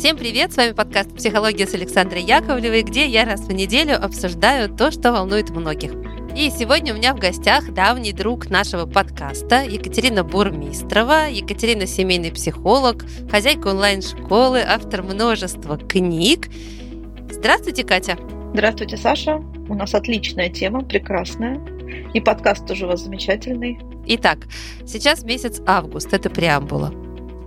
Всем привет! С вами подкаст «Психология» с Александрой Яковлевой, где я раз в неделю обсуждаю то, что волнует многих. И сегодня у меня в гостях давний друг нашего подкаста Екатерина Бурмистрова. Екатерина – семейный психолог, хозяйка онлайн-школы, автор множества книг. Здравствуйте, Катя! Здравствуйте, Саша! У нас отличная тема, прекрасная. И подкаст тоже у вас замечательный. Итак, сейчас месяц август, это преамбула.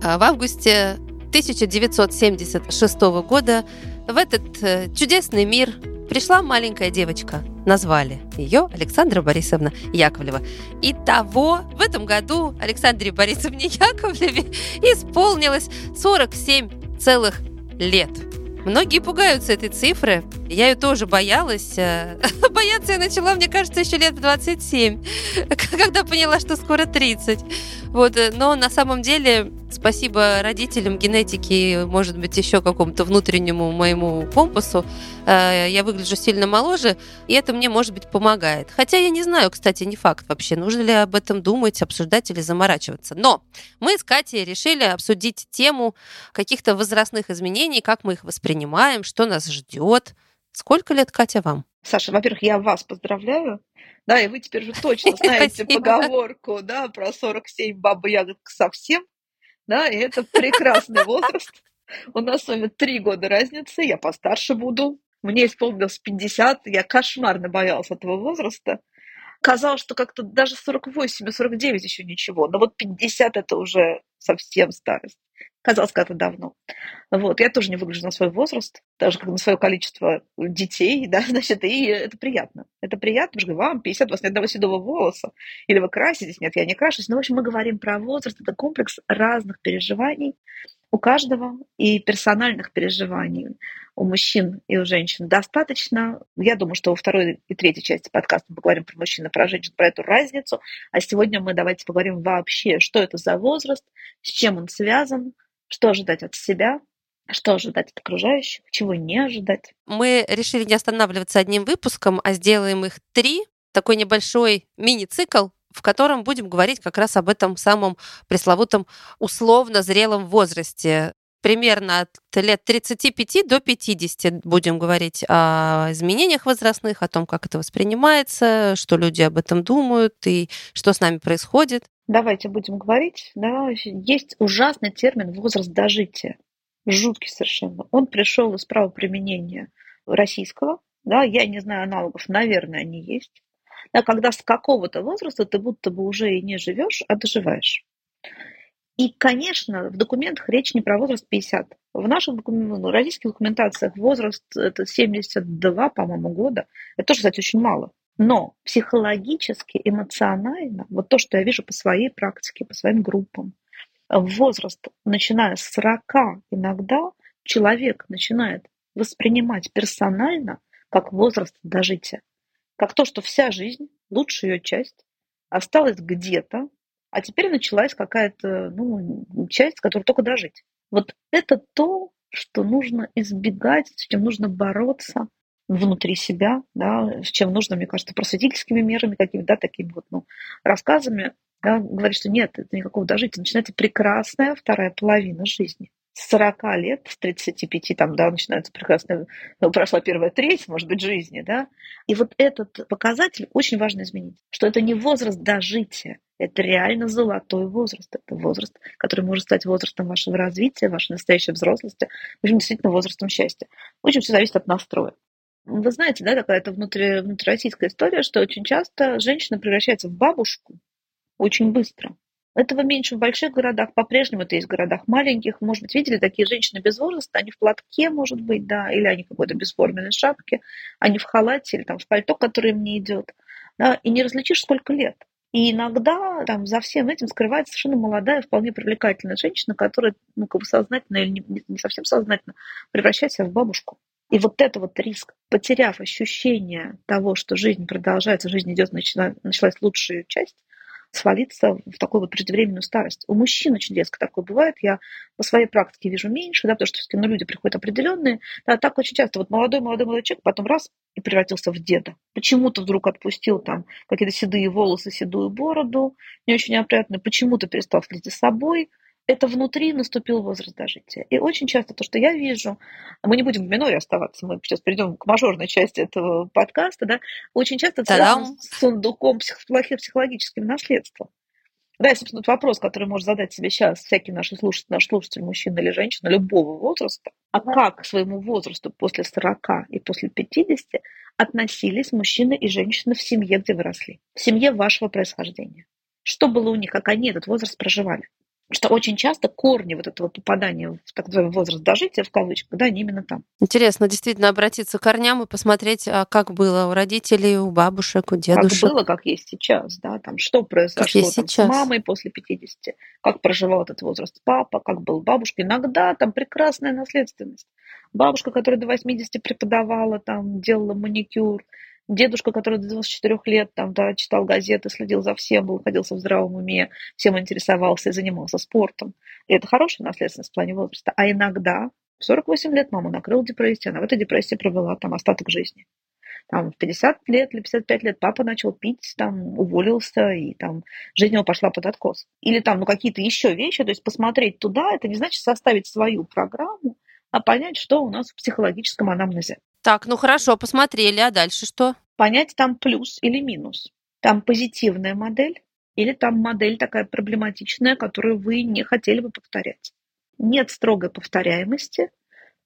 А в августе 1976 года в этот э, чудесный мир пришла маленькая девочка. Назвали ее Александра Борисовна Яковлева. И того в этом году Александре Борисовне Яковлеве исполнилось 47 целых лет. Многие пугаются этой цифры. Я ее тоже боялась. Э, бояться я начала, мне кажется, еще лет в 27, когда поняла, что скоро 30. Вот. Э, но на самом деле, спасибо родителям, генетике, может быть, еще какому-то внутреннему моему компасу, э, я выгляжу сильно моложе, и это мне, может быть, помогает. Хотя я не знаю, кстати, не факт вообще, нужно ли об этом думать, обсуждать или заморачиваться. Но мы с Катей решили обсудить тему каких-то возрастных изменений, как мы их воспринимаем, что нас ждет. Сколько лет, Катя, вам? Саша, во-первых, я вас поздравляю. Да, и вы теперь уже точно знаете поговорку, да, про 47 баба ягодка совсем. Да, и это прекрасный возраст. У нас с вами три года разницы, я постарше буду. Мне исполнилось 50, я кошмарно боялась этого возраста. Казалось, что как-то даже 48 и 49 еще ничего, но вот 50 это уже совсем старость казалось когда-то давно. Вот. Я тоже не выгляжу на свой возраст, даже как на свое количество детей, да, значит, и это приятно. Это приятно, потому что вам 50, у вас нет одного седого волоса, или вы краситесь, нет, я не крашусь. Но, в общем, мы говорим про возраст, это комплекс разных переживаний у каждого и персональных переживаний у мужчин и у женщин достаточно. Я думаю, что во второй и третьей части подкаста мы поговорим про мужчин и про женщин, про эту разницу. А сегодня мы давайте поговорим вообще, что это за возраст, с чем он связан, что ожидать от себя, что ожидать от окружающих, чего не ожидать. Мы решили не останавливаться одним выпуском, а сделаем их три. Такой небольшой мини-цикл, в котором будем говорить как раз об этом самом пресловутом условно зрелом возрасте. Примерно от лет 35 до 50 будем говорить о изменениях возрастных, о том, как это воспринимается, что люди об этом думают и что с нами происходит. Давайте будем говорить. Да, есть ужасный термин возраст дожития. Жуткий совершенно. Он пришел из правоприменения российского. Да, я не знаю аналогов, наверное, они есть. Да, когда с какого-то возраста ты будто бы уже и не живешь, а доживаешь. И, конечно, в документах речь не про возраст 50. В наших ну, российских документациях возраст это 72, по-моему, года. Это тоже, кстати, очень мало. Но психологически, эмоционально, вот то, что я вижу по своей практике, по своим группам, возраст, начиная с 40 иногда, человек начинает воспринимать персонально как возраст дожития. Как то, что вся жизнь, лучшая ее часть, осталась где-то, а теперь началась какая-то ну, часть, которой только дожить. Вот это то, что нужно избегать, с чем нужно бороться, внутри себя, да, с чем нужно, мне кажется, просветительскими мерами какими-то, да, такими вот, ну, рассказами, да, говорит, что нет, это никакого дожития. Начинается прекрасная вторая половина жизни. С 40 лет, с 35, там, да, начинается прекрасная, ну, прошла первая треть, может быть, жизни, да. И вот этот показатель очень важно изменить, что это не возраст дожития, это реально золотой возраст. Это возраст, который может стать возрастом вашего развития, вашей настоящей взрослости, в общем, действительно возрастом счастья. Очень все зависит от настроя. Вы знаете, да, такая это внутри, внутрироссийская история, что очень часто женщина превращается в бабушку очень быстро. Этого меньше в больших городах, по-прежнему это есть в городах маленьких. Может быть, видели такие женщины без возраста, они в платке, может быть, да, или они в какой-то бесформенной шапке, они в халате или там в пальто, которое им не идет. Да, и не различишь, сколько лет. И иногда там за всем этим скрывается совершенно молодая, вполне привлекательная женщина, которая, ну, как бы сознательно или не, не совсем сознательно превращается в бабушку. И вот это вот риск, потеряв ощущение того, что жизнь продолжается, жизнь идет, начала, началась лучшая часть, свалиться в такую вот преждевременную старость. У мужчин очень резко такое бывает. Я по своей практике вижу меньше, да, потому что все-таки ну, люди приходят определенные. Да, так очень часто. Вот молодой, молодой, молодой человек, потом раз и превратился в деда. Почему-то вдруг отпустил там какие-то седые волосы, седую бороду, не очень опрятно. Почему-то перестал следить за собой, это внутри наступил возраст дожития. И очень часто то, что я вижу, мы не будем в миноре оставаться, мы сейчас перейдем к мажорной части этого подкаста, да, очень часто это связано с сундуком плохим психологическим наследством. Да, и, собственно, вопрос, который может задать себе сейчас всякий наш слушатель, наш слушатель, мужчина или женщина любого возраста, а как к своему возрасту после 40 и после 50 относились мужчины и женщины в семье, где вы росли, в семье вашего происхождения? Что было у них, как они этот возраст проживали? Что очень часто корни вот этого попадания в так называемый возраст дожития, в кавычках, да, они именно там. Интересно действительно обратиться к корням и посмотреть, а как было у родителей, у бабушек, у дедушек. Как было, как есть сейчас, да, там, что произошло там, с мамой после 50, как проживал этот возраст папа, как был бабушка. Иногда там прекрасная наследственность. Бабушка, которая до 80 преподавала, там, делала маникюр, Дедушка, который до 24 лет там, да, читал газеты, следил за всем, был, находился в здравом уме, всем интересовался и занимался спортом. И это хорошая наследственность в плане возраста. А иногда в 48 лет мама накрыла депрессия, она в этой депрессии провела там остаток жизни. Там в 50 лет или 55 лет папа начал пить, там уволился, и там жизнь его пошла под откос. Или там ну, какие-то еще вещи, то есть посмотреть туда, это не значит составить свою программу, а понять, что у нас в психологическом анамнезе. Так, ну хорошо, посмотрели, а дальше что? Понять там плюс или минус. Там позитивная модель или там модель такая проблематичная, которую вы не хотели бы повторять. Нет строгой повторяемости,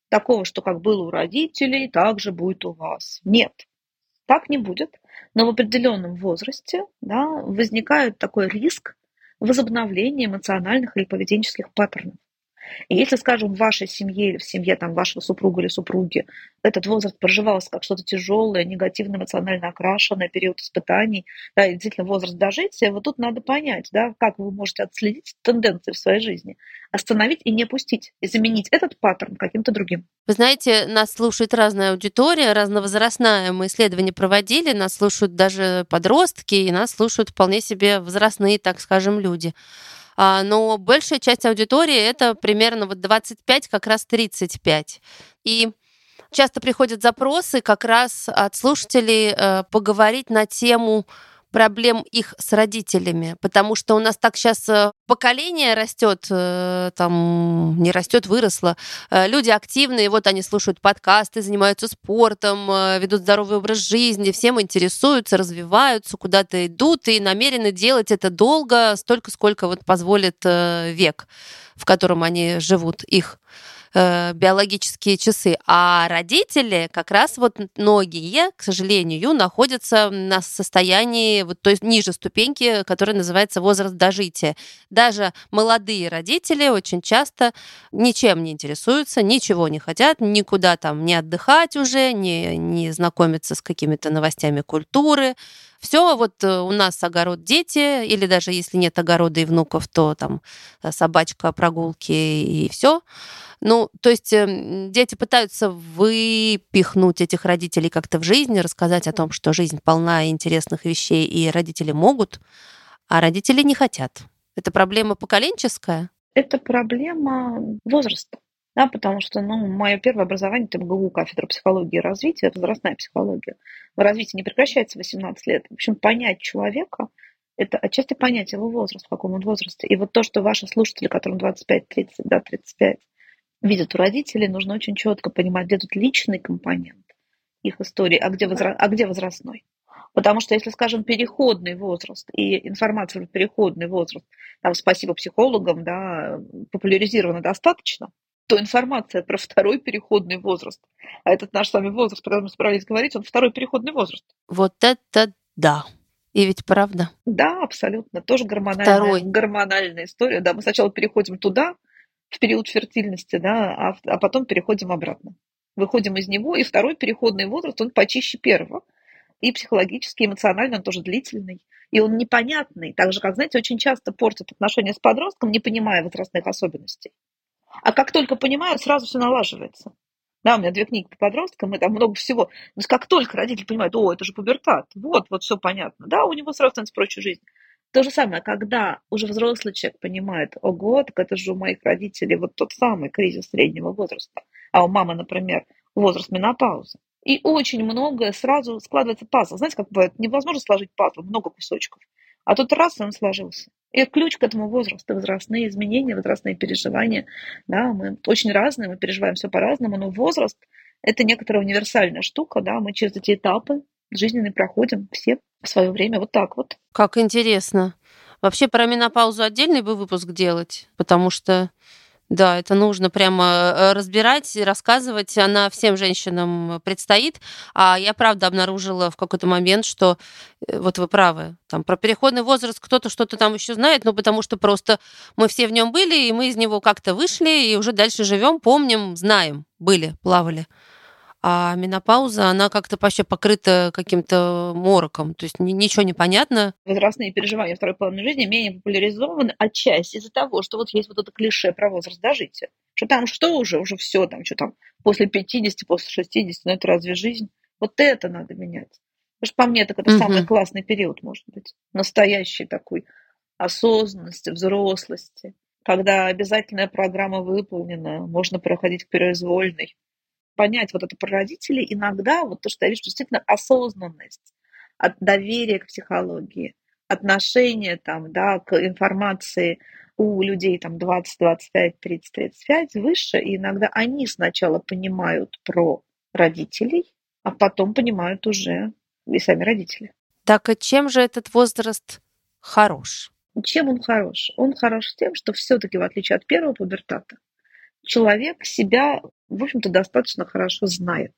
такого, что как было у родителей, так же будет у вас. Нет, так не будет. Но в определенном возрасте да, возникает такой риск возобновления эмоциональных или поведенческих паттернов. И если, скажем, в вашей семье или в семье там, вашего супруга или супруги этот возраст проживался как что-то тяжелое, негативно эмоционально окрашенное, период испытаний, да, и действительно возраст дожития, вот тут надо понять, да, как вы можете отследить тенденции в своей жизни, остановить и не опустить, и заменить этот паттерн каким-то другим. Вы знаете, нас слушает разная аудитория, разновозрастная. Мы исследования проводили, нас слушают даже подростки, и нас слушают вполне себе возрастные, так скажем, люди. А, но большая часть аудитории это примерно вот 25, как раз 35. И часто приходят запросы как раз от слушателей э, поговорить на тему проблем их с родителями, потому что у нас так сейчас э, поколение растет, э, там не растет, выросло. Э, люди активные, вот они слушают подкасты, занимаются спортом, ведут здоровый образ жизни, всем интересуются, развиваются, куда-то идут и намерены делать это долго, столько, сколько вот позволит век, в котором они живут, их э, биологические часы. А родители как раз вот многие, к сожалению, находятся на состоянии, вот, то есть ниже ступеньки, которая называется возраст дожития. Даже молодые родители очень часто ничем не интересуются, ничего не хотят, никуда там не отдыхать уже, не, не знакомиться с какими-то новостями культуры, все, вот э, у нас огород дети, или даже если нет огорода и внуков, то там э, собачка, прогулки и все. Ну, то есть эм, дети пытаются выпихнуть этих родителей как-то в жизнь, рассказать о том, что жизнь полна интересных вещей, и родители могут, а родители не хотят. Это проблема поколенческая? Это проблема возраста. Да, потому что ну, мое первое образование это МГУ, кафедра психологии и развития, возрастная психология. Развитие не прекращается в 18 лет. В общем, понять человека – это отчасти понять его возраст, в каком он возрасте. И вот то, что ваши слушатели, которым 25-30, да, 35, видят у родителей, нужно очень четко понимать, где тут личный компонент их истории, а где, возра... а где возрастной. Потому что если, скажем, переходный возраст и информация про переходный возраст, там, спасибо психологам, да, популяризирована достаточно, то информация про второй переходный возраст, а этот наш с вами возраст, про который мы собрались говорить, он второй переходный возраст. Вот это да. И ведь правда. Да, абсолютно. Тоже гормональная, Второй. гормональная история. Да, мы сначала переходим туда, в период фертильности, да, а, а потом переходим обратно. Выходим из него, и второй переходный возраст, он почище первого. И психологически, и эмоционально он тоже длительный. И он непонятный. Так же, как, знаете, очень часто портят отношения с подростком, не понимая возрастных особенностей. А как только понимают, сразу все налаживается. Да, у меня две книги по подросткам, и там много всего. То есть как только родители понимают, о, это же пубертат, вот, вот все понятно, да, у него сразу становится проще жизнь. То же самое, когда уже взрослый человек понимает, ого, так это же у моих родителей вот тот самый кризис среднего возраста, а у мамы, например, возраст менопаузы. И очень многое сразу складывается пазл. Знаете, как бывает, невозможно сложить пазл, много кусочков. А тут раз, он сложился. И ключ к этому возрасту, возрастные изменения, возрастные переживания. Да, мы очень разные, мы переживаем все по-разному, но возраст – это некоторая универсальная штука, да, мы через эти этапы жизненные проходим все в свое время вот так вот. Как интересно. Вообще про менопаузу отдельный бы выпуск делать, потому что да, это нужно прямо э, разбирать, рассказывать. Она всем женщинам предстоит. А я, правда, обнаружила в какой-то момент, что э, вот вы правы, там про переходный возраст кто-то что-то там еще знает, ну потому что просто мы все в нем были, и мы из него как-то вышли, и уже дальше живем, помним, знаем, были, плавали а менопауза, она как-то вообще покрыта каким-то мороком, то есть ничего не понятно. Возрастные переживания второй половины жизни менее популяризованы отчасти из-за того, что вот есть вот это клише про возраст дожития. Что там что уже, уже все там, что там, после 50, после 60, ну это разве жизнь? Вот это надо менять. Потому что по мне так это угу. самый классный период, может быть. Настоящий такой осознанности, взрослости, когда обязательная программа выполнена, можно проходить к произвольной понять вот это про родителей, иногда вот то, что я вижу, действительно осознанность, от доверия к психологии, отношение там, да, к информации у людей там 20, 25, 30, 35 выше, и иногда они сначала понимают про родителей, а потом понимают уже и сами родители. Так а чем же этот возраст хорош? Чем он хорош? Он хорош тем, что все-таки, в отличие от первого пубертата, человек себя, в общем-то, достаточно хорошо знает.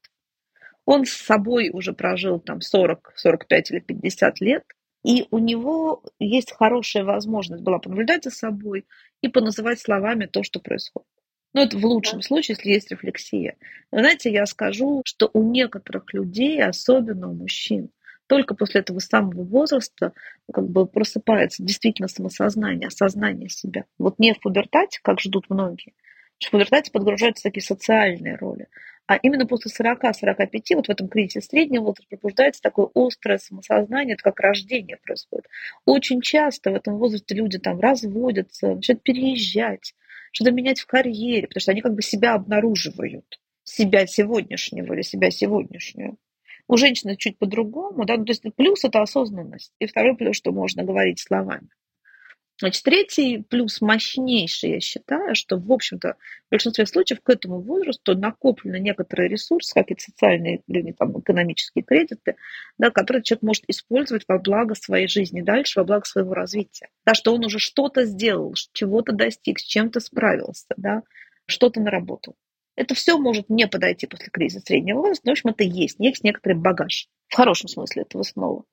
Он с собой уже прожил там 40, 45 или 50 лет, и у него есть хорошая возможность была понаблюдать за собой и поназывать словами то, что происходит. Ну, это в лучшем случае, если есть рефлексия. Знаете, я скажу, что у некоторых людей, особенно у мужчин, только после этого самого возраста как бы просыпается действительно самосознание, осознание себя. Вот не в пубертате, как ждут многие, что пубертате подгружаются такие социальные роли. А именно после 40-45, вот в этом кризисе среднего возраста, пробуждается такое острое самосознание, это как рождение происходит. Очень часто в этом возрасте люди там разводятся, начинают переезжать, что-то менять в карьере, потому что они как бы себя обнаруживают, себя сегодняшнего или себя сегодняшнюю. У женщины чуть по-другому, да, ну, то есть плюс это осознанность, и второй плюс, что можно говорить словами. Значит, третий плюс мощнейший, я считаю, что, в общем-то, в большинстве случаев к этому возрасту накоплены некоторые ресурсы, какие-то социальные или там, экономические кредиты, да, которые человек может использовать во благо своей жизни дальше, во благо своего развития. Да, что он уже что-то сделал, чего-то достиг, с чем-то справился, да, что-то наработал. Это все может не подойти после кризиса среднего возраста, но, в общем, это есть. Есть некоторый багаж. В хорошем смысле этого слова.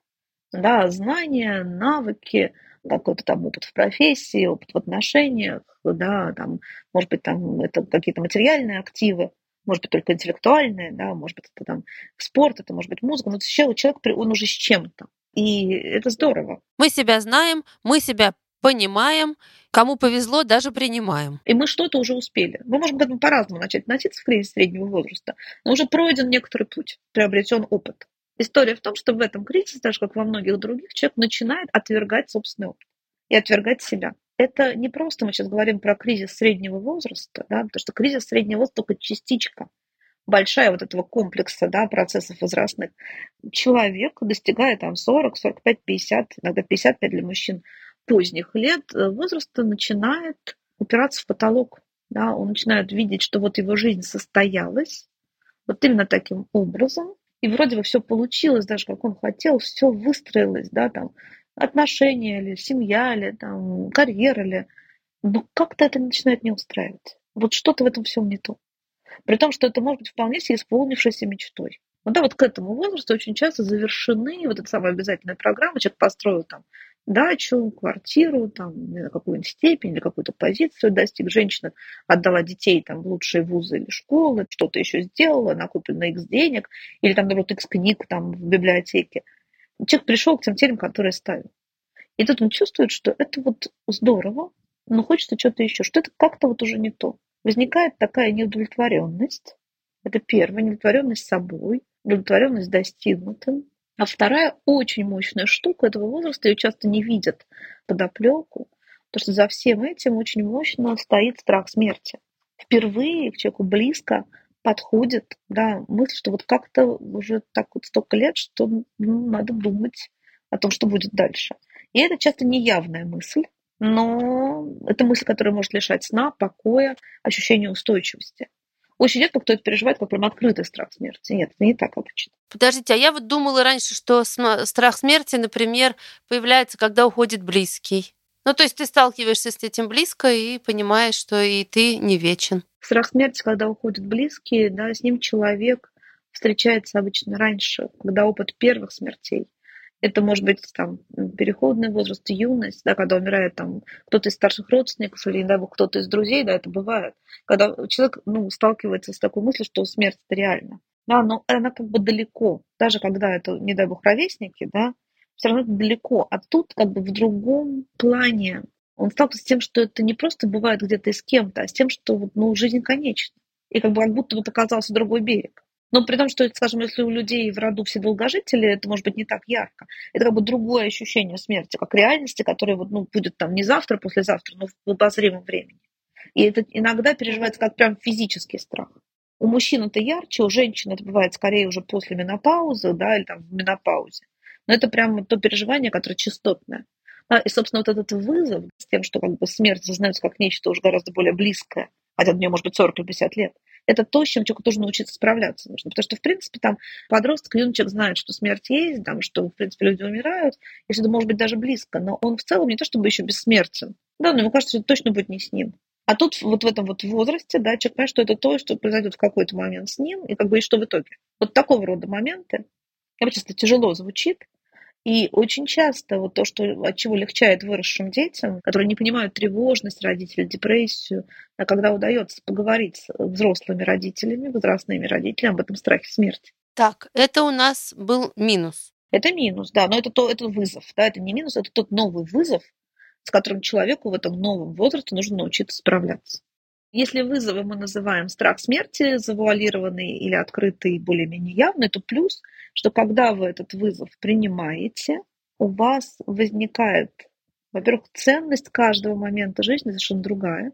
Да, знания, навыки, какой-то там опыт в профессии, опыт в отношениях, да, там, может быть, там это какие-то материальные активы, может быть, только интеллектуальные, да, может быть, это там спорт, это может быть музыка, но человек, он уже с чем-то. И это здорово. Мы себя знаем, мы себя понимаем, кому повезло, даже принимаем. И мы что-то уже успели. Мы можем к этому по-разному начать относиться в кризис среднего возраста, но уже пройден некоторый путь, приобретен опыт. История в том, что в этом кризисе, так же как во многих других, человек начинает отвергать собственный опыт и отвергать себя. Это не просто мы сейчас говорим про кризис среднего возраста, да, потому что кризис среднего возраста только частичка большая вот этого комплекса да, процессов возрастных. Человек, достигая там 40, 45, 50, иногда 55 для мужчин поздних лет э, возраста, начинает упираться в потолок. Да, он начинает видеть, что вот его жизнь состоялась вот именно таким образом, и вроде бы все получилось, даже как он хотел, все выстроилось, да, там, отношения или семья, или там, карьера, или... Но как-то это начинает не устраивать. Вот что-то в этом всем не то. При том, что это может быть вполне себе исполнившейся мечтой. Вот, да, вот к этому возрасту очень часто завершены вот эта самая обязательная программа. Человек построил там дачу, квартиру, там, какую-нибудь степень или какую-то позицию достиг. Женщина отдала детей там, в лучшие вузы или школы, что-то еще сделала, накоплено X денег, или там, наоборот, X книг там, в библиотеке. Человек пришел к тем целям, которые ставил. И тут он чувствует, что это вот здорово, но хочется что-то еще, что это как-то вот уже не то. Возникает такая неудовлетворенность. Это первое, неудовлетворенность собой, неудовлетворенность достигнутым, а вторая очень мощная штука этого возраста, ее часто не видят подоплеку, потому что за всем этим очень мощно стоит страх смерти. Впервые к человеку близко подходит да, мысль, что вот как-то уже так вот столько лет, что ну, надо думать о том, что будет дальше. И это часто неявная мысль, но это мысль, которая может лишать сна, покоя, ощущения устойчивости. Очень редко кто это переживает как прям открытый страх смерти. Нет, это не так обычно. Подождите, а я вот думала раньше, что страх смерти, например, появляется, когда уходит близкий. Ну, то есть ты сталкиваешься с этим близко и понимаешь, что и ты не вечен. Страх смерти, когда уходят близкие, да, с ним человек встречается обычно раньше, когда опыт первых смертей. Это может быть там переходный возраст, юность, да, когда умирает там кто-то из старших родственников или, бог, кто-то из друзей, да, это бывает. Когда человек ну, сталкивается с такой мыслью, что смерть это реально. Да, но она как бы далеко. Даже когда это, не дай бог, ровесники, да, все равно это далеко. А тут как бы в другом плане он сталкивается с тем, что это не просто бывает где-то и с кем-то, а с тем, что ну, жизнь конечна. И как бы как будто вот оказался другой берег. Но при том, что, скажем, если у людей в роду все долгожители, это может быть не так ярко. Это как бы другое ощущение смерти, как реальности, которая вот, ну, будет там не завтра, послезавтра, но в обозримом времени. И это иногда переживается как прям физический страх. У мужчин это ярче, у женщин это бывает скорее уже после менопаузы, да, или там в менопаузе. Но это прям то переживание, которое частотное. А, и, собственно, вот этот вызов с тем, что как бы смерть осознается как нечто уже гораздо более близкое, хотя нее может быть 40 или 50 лет, это то, с чем человеку тоже научиться справляться нужно. Потому что, в принципе, там подросток, человек знает, что смерть есть, там, что, в принципе, люди умирают, если это может быть даже близко, но он в целом не то чтобы еще бессмертен. Да, но ему кажется, что это точно будет не с ним. А тут вот в этом вот возрасте, да, человек понимает, что это то, что произойдет в какой-то момент с ним, и как бы и что в итоге. Вот такого рода моменты, я часто тяжело звучит, и очень часто вот то, что, от чего легчает выросшим детям, которые не понимают тревожность родителей, депрессию, а когда удается поговорить с взрослыми родителями, возрастными родителями об этом страхе смерти. Так, это у нас был минус. Это минус, да, но это, то, это вызов, да, это не минус, это тот новый вызов, с которым человеку в этом новом возрасте нужно научиться справляться. Если вызовы мы называем страх смерти, завуалированный или открытый, более-менее явный, то плюс, что когда вы этот вызов принимаете, у вас возникает, во-первых, ценность каждого момента жизни совершенно другая.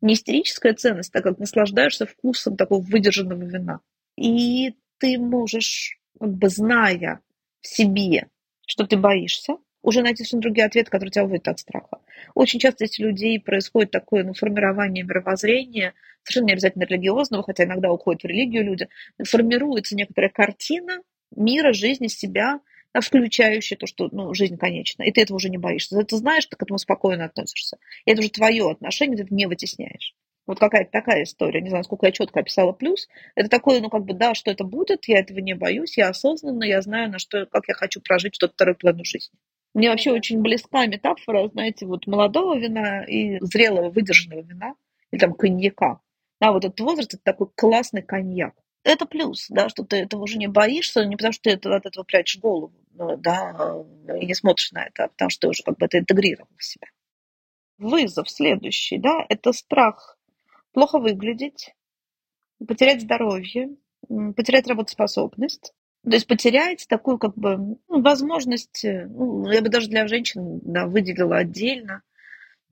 Не истерическая ценность, так как наслаждаешься вкусом такого выдержанного вина. И ты можешь, как бы зная в себе, что ты боишься, уже найти совершенно другие ответы, которые тебя выводят от страха. Очень часто среди людей происходит такое ну, формирование мировоззрения, совершенно не обязательно религиозного, хотя иногда уходят в религию люди, формируется некоторая картина мира, жизни, себя, да, включающая то, что ну, жизнь конечна, и ты этого уже не боишься. Ты знаешь, ты к этому спокойно относишься. И это уже твое отношение, ты это не вытесняешь. Вот какая-то такая история. Не знаю, сколько я четко описала плюс. Это такое, ну, как бы, да, что это будет, я этого не боюсь, я осознанно, я знаю, на что, как я хочу прожить что-то второй плану жизни. Мне вообще очень близка метафора, знаете, вот молодого вина и зрелого выдержанного вина, или там коньяка. Да, вот этот возраст – это такой классный коньяк. Это плюс, да, что ты этого уже не боишься, не потому что ты от этого прячешь голову, да, и не смотришь на это, а потому что ты уже как бы это интегрировал в себя. Вызов следующий, да, это страх плохо выглядеть, потерять здоровье, потерять работоспособность, то есть потерять такую как бы ну, возможность, э, ну, я бы даже для женщин да, выделила отдельно,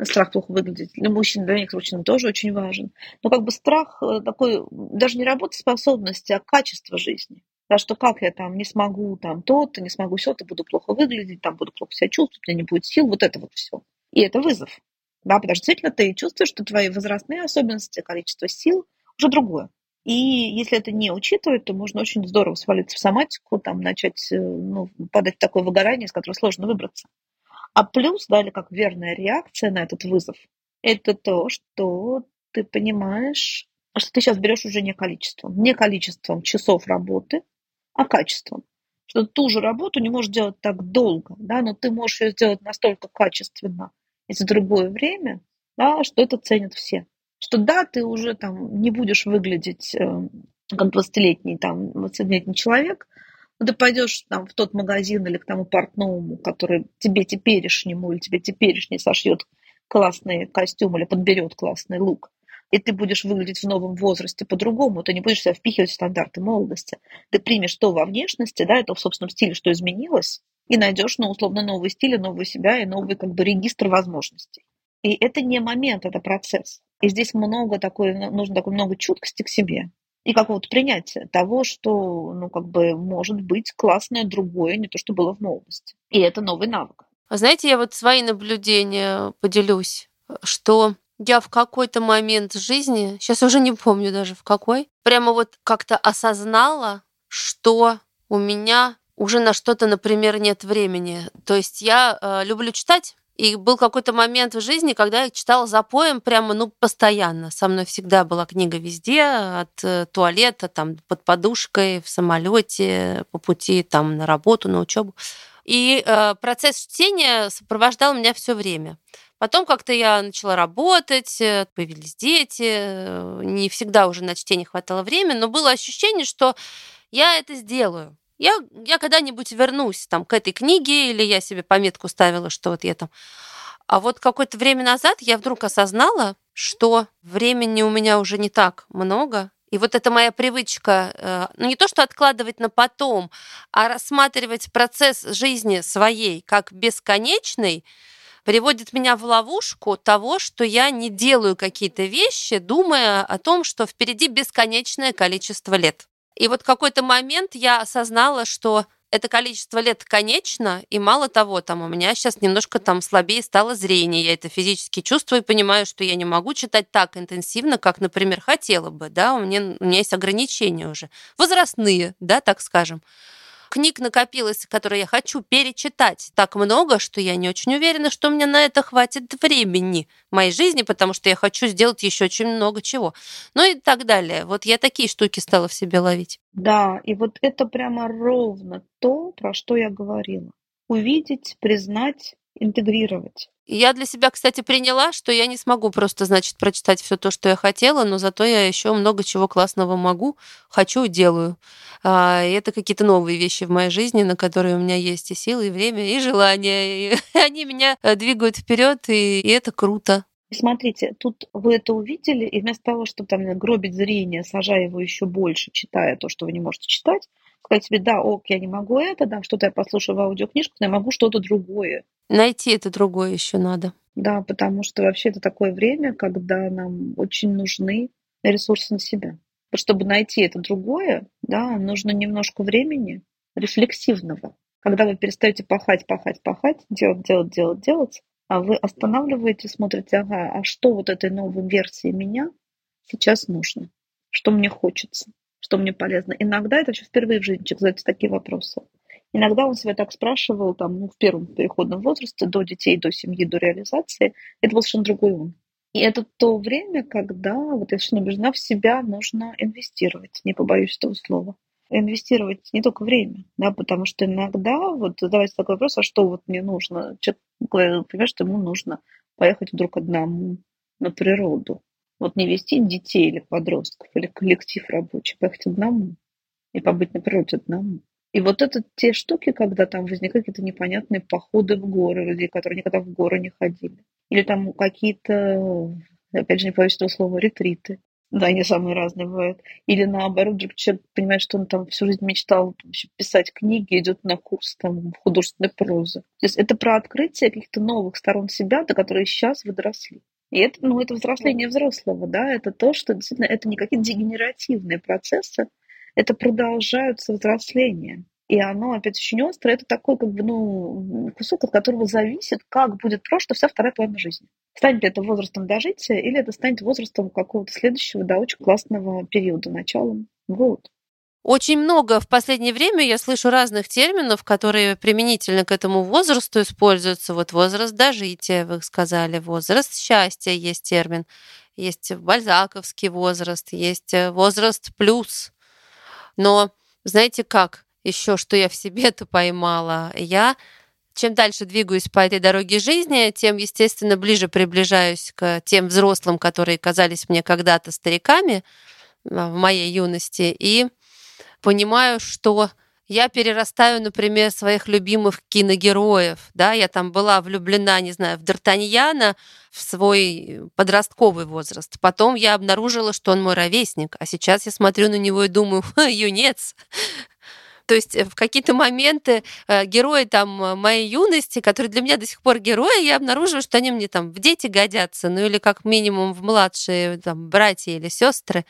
страх плохо выглядеть. Для мужчин, для некоторых мужчин тоже очень важен. Но как бы страх э, такой, даже не работоспособности, а качество жизни. Да, что как я там не смогу там то-то, не смогу все-то, буду плохо выглядеть, там буду плохо себя чувствовать, у меня не будет сил, вот это вот все. И это вызов. Да, потому что действительно ты чувствуешь, что твои возрастные особенности, количество сил уже другое. И если это не учитывать, то можно очень здорово свалиться в соматику, там, начать э, ну, падать в такое выгорание, из которого сложно выбраться. А плюс, да, или как верная реакция на этот вызов, это то, что ты понимаешь, что ты сейчас берешь уже не количеством, не количеством часов работы, а качеством. Что ту же работу не можешь делать так долго, да, но ты можешь ее сделать настолько качественно и за другое время, да, что это ценят все что да, ты уже там не будешь выглядеть э, как 20-летний, там, 20-летний человек, но ты пойдешь там в тот магазин или к тому портному, который тебе теперешнему или тебе теперешний сошьет классный костюм или подберет классный лук, и ты будешь выглядеть в новом возрасте по-другому, ты не будешь себя впихивать в стандарты молодости. Ты примешь то во внешности, да, это в собственном стиле, что изменилось, и найдешь, ну, условно, новый стиль, новый себя и новый как бы регистр возможностей. И это не момент, это процесс. И здесь много такой, ну, нужно такой много чуткости к себе и какого-то принятия того, что, ну, как бы, может быть классное другое, не то, что было в молодости. И это новый навык. А знаете, я вот свои наблюдения поделюсь, что я в какой-то момент жизни, сейчас уже не помню даже в какой, прямо вот как-то осознала, что у меня уже на что-то, например, нет времени. То есть я э, люблю читать, и был какой-то момент в жизни, когда я читала запоем прямо, ну, постоянно. Со мной всегда была книга везде, от э, туалета, там, под подушкой, в самолете, по пути там на работу, на учебу. И э, процесс чтения сопровождал меня все время. Потом как-то я начала работать, э, появились дети, э, не всегда уже на чтение хватало времени, но было ощущение, что я это сделаю. Я, я когда-нибудь вернусь там, к этой книге, или я себе пометку ставила, что вот я там... А вот какое-то время назад я вдруг осознала, что времени у меня уже не так много, и вот эта моя привычка, э, ну не то что откладывать на потом, а рассматривать процесс жизни своей как бесконечный, приводит меня в ловушку того, что я не делаю какие-то вещи, думая о том, что впереди бесконечное количество лет. И вот в какой-то момент я осознала, что это количество лет конечно, и мало того, там у меня сейчас немножко там слабее стало зрение, я это физически чувствую и понимаю, что я не могу читать так интенсивно, как, например, хотела бы, да, у меня, у меня есть ограничения уже, возрастные, да, так скажем книг накопилось, которые я хочу перечитать так много, что я не очень уверена, что у меня на это хватит времени в моей жизни, потому что я хочу сделать еще очень много чего. Ну и так далее. Вот я такие штуки стала в себе ловить. Да, и вот это прямо ровно то, про что я говорила. Увидеть, признать, интегрировать. Я для себя, кстати, приняла, что я не смогу просто, значит, прочитать все то, что я хотела, но зато я еще много чего классного могу, хочу, делаю. А, и это какие-то новые вещи в моей жизни, на которые у меня есть и силы, и время, и желание. И они меня э, двигают вперед, и, и это круто. Смотрите, тут вы это увидели, и вместо того, чтобы там гробить зрение, сажая его еще больше, читая то, что вы не можете читать, сказать себе, да, ок, я не могу это, да, что-то я послушаю в аудиокнижку, но я могу что-то другое. Найти это другое еще надо. Да, потому что вообще это такое время, когда нам очень нужны ресурсы на себя. Чтобы найти это другое, да, нужно немножко времени рефлексивного. Когда вы перестаете пахать, пахать, пахать, делать, делать, делать, делать, а вы останавливаете, смотрите, ага, а что вот этой новой версии меня сейчас нужно? Что мне хочется? что мне полезно. Иногда это вообще впервые в жизни человек задается такие вопросы. Иногда он себя так спрашивал там, ну, в первом переходном возрасте, до детей, до семьи, до реализации. Это был совершенно другой он. И это то время, когда, вот я совершенно убеждена, в себя нужно инвестировать, не побоюсь этого слова. Инвестировать не только время, да, потому что иногда, вот задавайте такой вопрос, а что вот мне нужно? Человек понимает, что ему нужно поехать вдруг одному на природу, вот не вести детей или подростков, или коллектив рабочий, поехать одному и побыть на природе одному. И вот это те штуки, когда там возникают какие-то непонятные походы в горы людей, которые никогда в горы не ходили. Или там какие-то, опять же, не боюсь этого слова, ретриты. Да, они самые разные бывают. Или наоборот, вдруг человек понимает, что он там всю жизнь мечтал писать книги, идет на курс там художественной прозы. То есть это про открытие каких-то новых сторон себя, до которых сейчас вы доросли. И это, ну, это взросление взрослого, да, это то, что действительно это не какие-то дегенеративные процессы, это продолжаются взросления. И оно, опять очень острое, это такой, как бы, ну, кусок, от которого зависит, как будет просто вся вторая половина жизни. Станет ли это возрастом дожития, или это станет возрастом какого-то следующего, да, очень классного периода, началом. Вот. Очень много в последнее время я слышу разных терминов, которые применительно к этому возрасту используются. Вот возраст дожития, вы сказали, возраст счастья есть термин. Есть бальзаковский возраст, есть э, возраст плюс. Но знаете как? Еще что я в себе-то поймала? Я чем дальше двигаюсь по этой дороге жизни, тем, естественно, ближе приближаюсь к тем взрослым, которые казались мне когда-то стариками а, в моей юности. И понимаю, что я перерастаю, например, своих любимых киногероев, да, я там была влюблена, не знаю, в Д'Артаньяна в свой подростковый возраст. Потом я обнаружила, что он мой ровесник, а сейчас я смотрю на него и думаю, юнец. То есть в какие-то моменты э, герои там моей юности, которые для меня до сих пор герои, я обнаруживаю, что они мне там в дети годятся, ну или как минимум в младшие там, братья или сестры.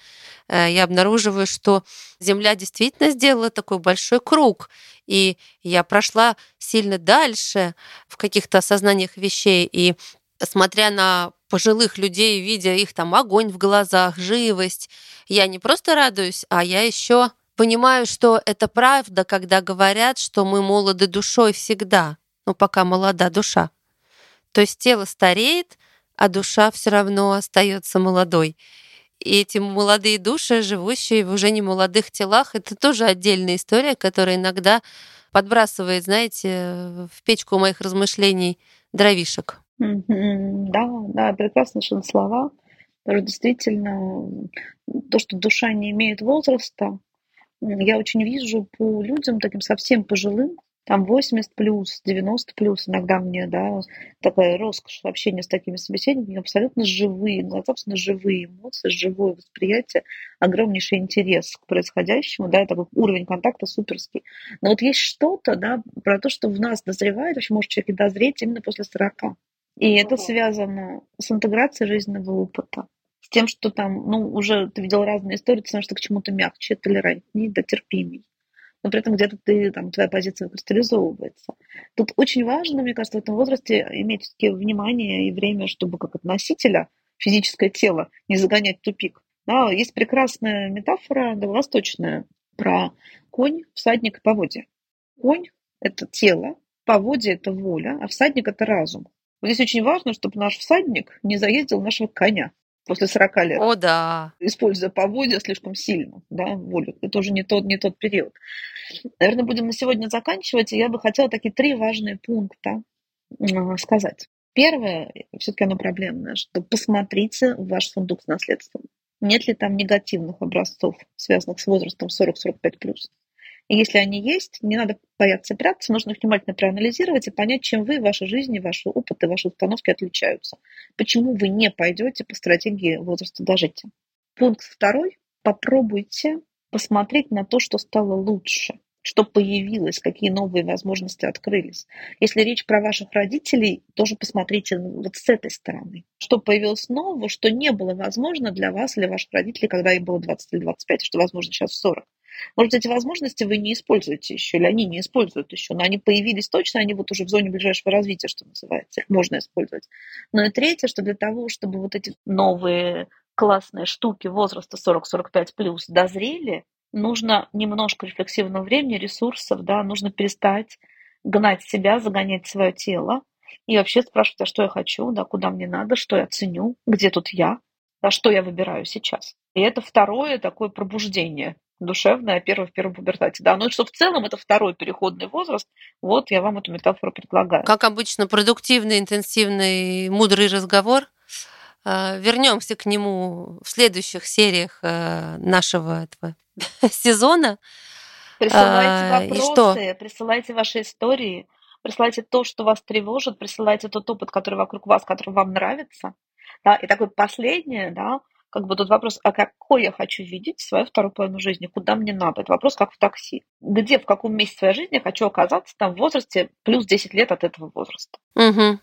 Э, я обнаруживаю, что Земля действительно сделала такой большой круг, и я прошла сильно дальше в каких-то осознаниях вещей, и смотря на пожилых людей, видя их там огонь в глазах, живость, я не просто радуюсь, а я еще понимаю, что это правда, когда говорят, что мы молоды душой всегда, ну пока молода душа. То есть тело стареет, а душа все равно остается молодой. И эти молодые души, живущие в уже не молодых телах, это тоже отдельная история, которая иногда подбрасывает, знаете, в печку моих размышлений дровишек. Да, да, прекрасно совершенно слова. Потому действительно то, что душа не имеет возраста, я очень вижу по людям таким совсем пожилым, там 80 плюс, 90 плюс, иногда мне, да, такая роскошь общения с такими собеседниками, абсолютно живые, ну, абсолютно живые эмоции, живое восприятие, огромнейший интерес к происходящему, да, такой уровень контакта суперский. Но вот есть что-то, да, про то, что в нас дозревает, вообще может человек и дозреть именно после 40. И это связано с интеграцией жизненного опыта, с тем, что там, ну, уже ты видел разные истории, ты знаешь, что к чему-то мягче, толерантнее, да, терпимей. Но при этом где-то ты, там, твоя позиция кристаллизовывается. Тут очень важно, мне кажется, в этом возрасте иметь все-таки внимание и время, чтобы как относителя физическое тело не загонять в тупик. Да, есть прекрасная метафора да, восточная про конь, всадник и поводья. Конь – это тело, поводья – это воля, а всадник – это разум. Вот здесь очень важно, чтобы наш всадник не заездил нашего коня после 40 лет. О, да. Используя поводья слишком сильно, да, волю. Это уже не тот, не тот период. Наверное, будем на сегодня заканчивать. И я бы хотела такие три важные пункта сказать. Первое, все-таки оно проблемное, что посмотрите в ваш сундук с наследством. Нет ли там негативных образцов, связанных с возрастом 40-45+. И если они есть, не надо бояться прятаться, нужно их внимательно проанализировать и понять, чем вы, ваша жизнь, ваши опыты, ваши установки отличаются. Почему вы не пойдете по стратегии возраста дожития. Пункт второй. Попробуйте посмотреть на то, что стало лучше что появилось, какие новые возможности открылись. Если речь про ваших родителей, тоже посмотрите вот с этой стороны. Что появилось нового, что не было возможно для вас или ваших родителей, когда им было 20 или 25, что возможно сейчас в 40. Может эти возможности вы не используете еще, или они не используют еще, но они появились точно, они вот уже в зоне ближайшего развития, что называется, их можно использовать. Ну и третье, что для того, чтобы вот эти новые классные штуки возраста 40-45 плюс дозрели, нужно немножко рефлексивного времени, ресурсов, да, нужно перестать гнать себя, загонять свое тело и вообще спрашивать, а что я хочу, да, куда мне надо, что я ценю, где тут я, да, что я выбираю сейчас. И это второе такое пробуждение душевная, первая в первом пубертате. Да, ну и что в целом это второй переходный возраст. Вот я вам эту метафору предлагаю. Как обычно, продуктивный, интенсивный, мудрый разговор. А, Вернемся к нему в следующих сериях э, нашего этого сезона. Присылайте вопросы, что? присылайте ваши истории, присылайте то, что вас тревожит, присылайте тот опыт, который вокруг вас, который вам нравится. Да, и такое последнее, да, как бы тут вопрос, а какой я хочу видеть свою вторую половину жизни, куда мне надо. Это вопрос как в такси. Где, в каком месте своей жизни я хочу оказаться там в возрасте плюс 10 лет от этого возраста. Угу.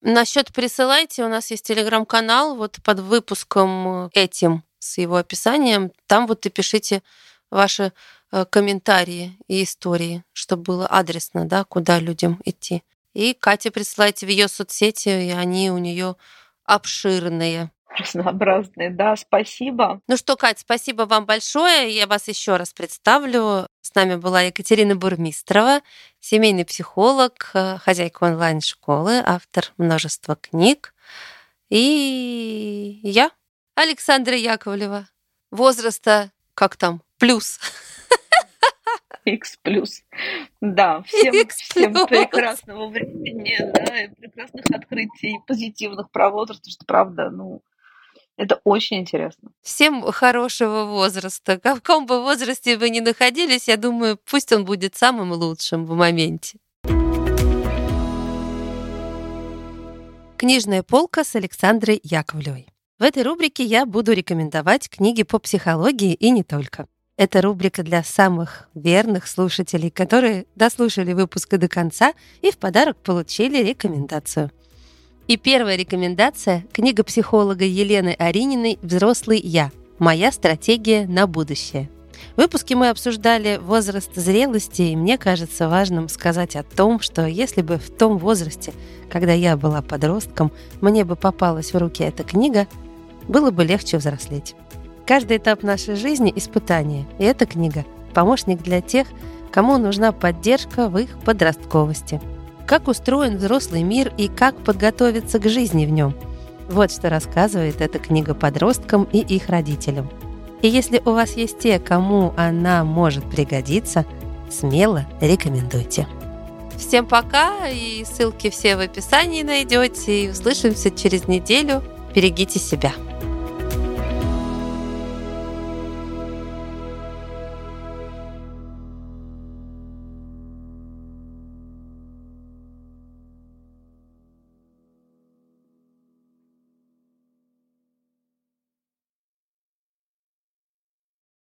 Насчет присылайте, у нас есть телеграм-канал, вот под выпуском этим с его описанием, там вот и пишите ваши э, комментарии и истории, чтобы было адресно, да, куда людям идти. И Кате присылайте в ее соцсети, и они у нее обширные разнообразные. Да, спасибо. Ну что, Кать, спасибо вам большое. Я вас еще раз представлю. С нами была Екатерина Бурмистрова, семейный психолог, э, хозяйка онлайн-школы, автор множества книг. И я, Александра Яковлева, возраста, как там, плюс. X плюс. Да, всем, всем прекрасного времени, да, и прекрасных открытий, позитивных про возраст, что правда, ну, это очень интересно. Всем хорошего возраста. В каком бы возрасте вы ни находились, я думаю, пусть он будет самым лучшим в моменте. Книжная полка с Александрой Яковлевой. В этой рубрике я буду рекомендовать книги по психологии и не только. Это рубрика для самых верных слушателей, которые дослушали выпуск до конца и в подарок получили рекомендацию. И первая рекомендация – книга психолога Елены Арининой «Взрослый я. Моя стратегия на будущее». В выпуске мы обсуждали возраст зрелости, и мне кажется важным сказать о том, что если бы в том возрасте, когда я была подростком, мне бы попалась в руки эта книга, было бы легче взрослеть. Каждый этап нашей жизни – испытание, и эта книга – помощник для тех, кому нужна поддержка в их подростковости. Как устроен взрослый мир и как подготовиться к жизни в нем – вот что рассказывает эта книга подросткам и их родителям. И если у вас есть те, кому она может пригодиться, смело рекомендуйте. Всем пока, и ссылки все в описании найдете, и услышимся через неделю. Берегите себя.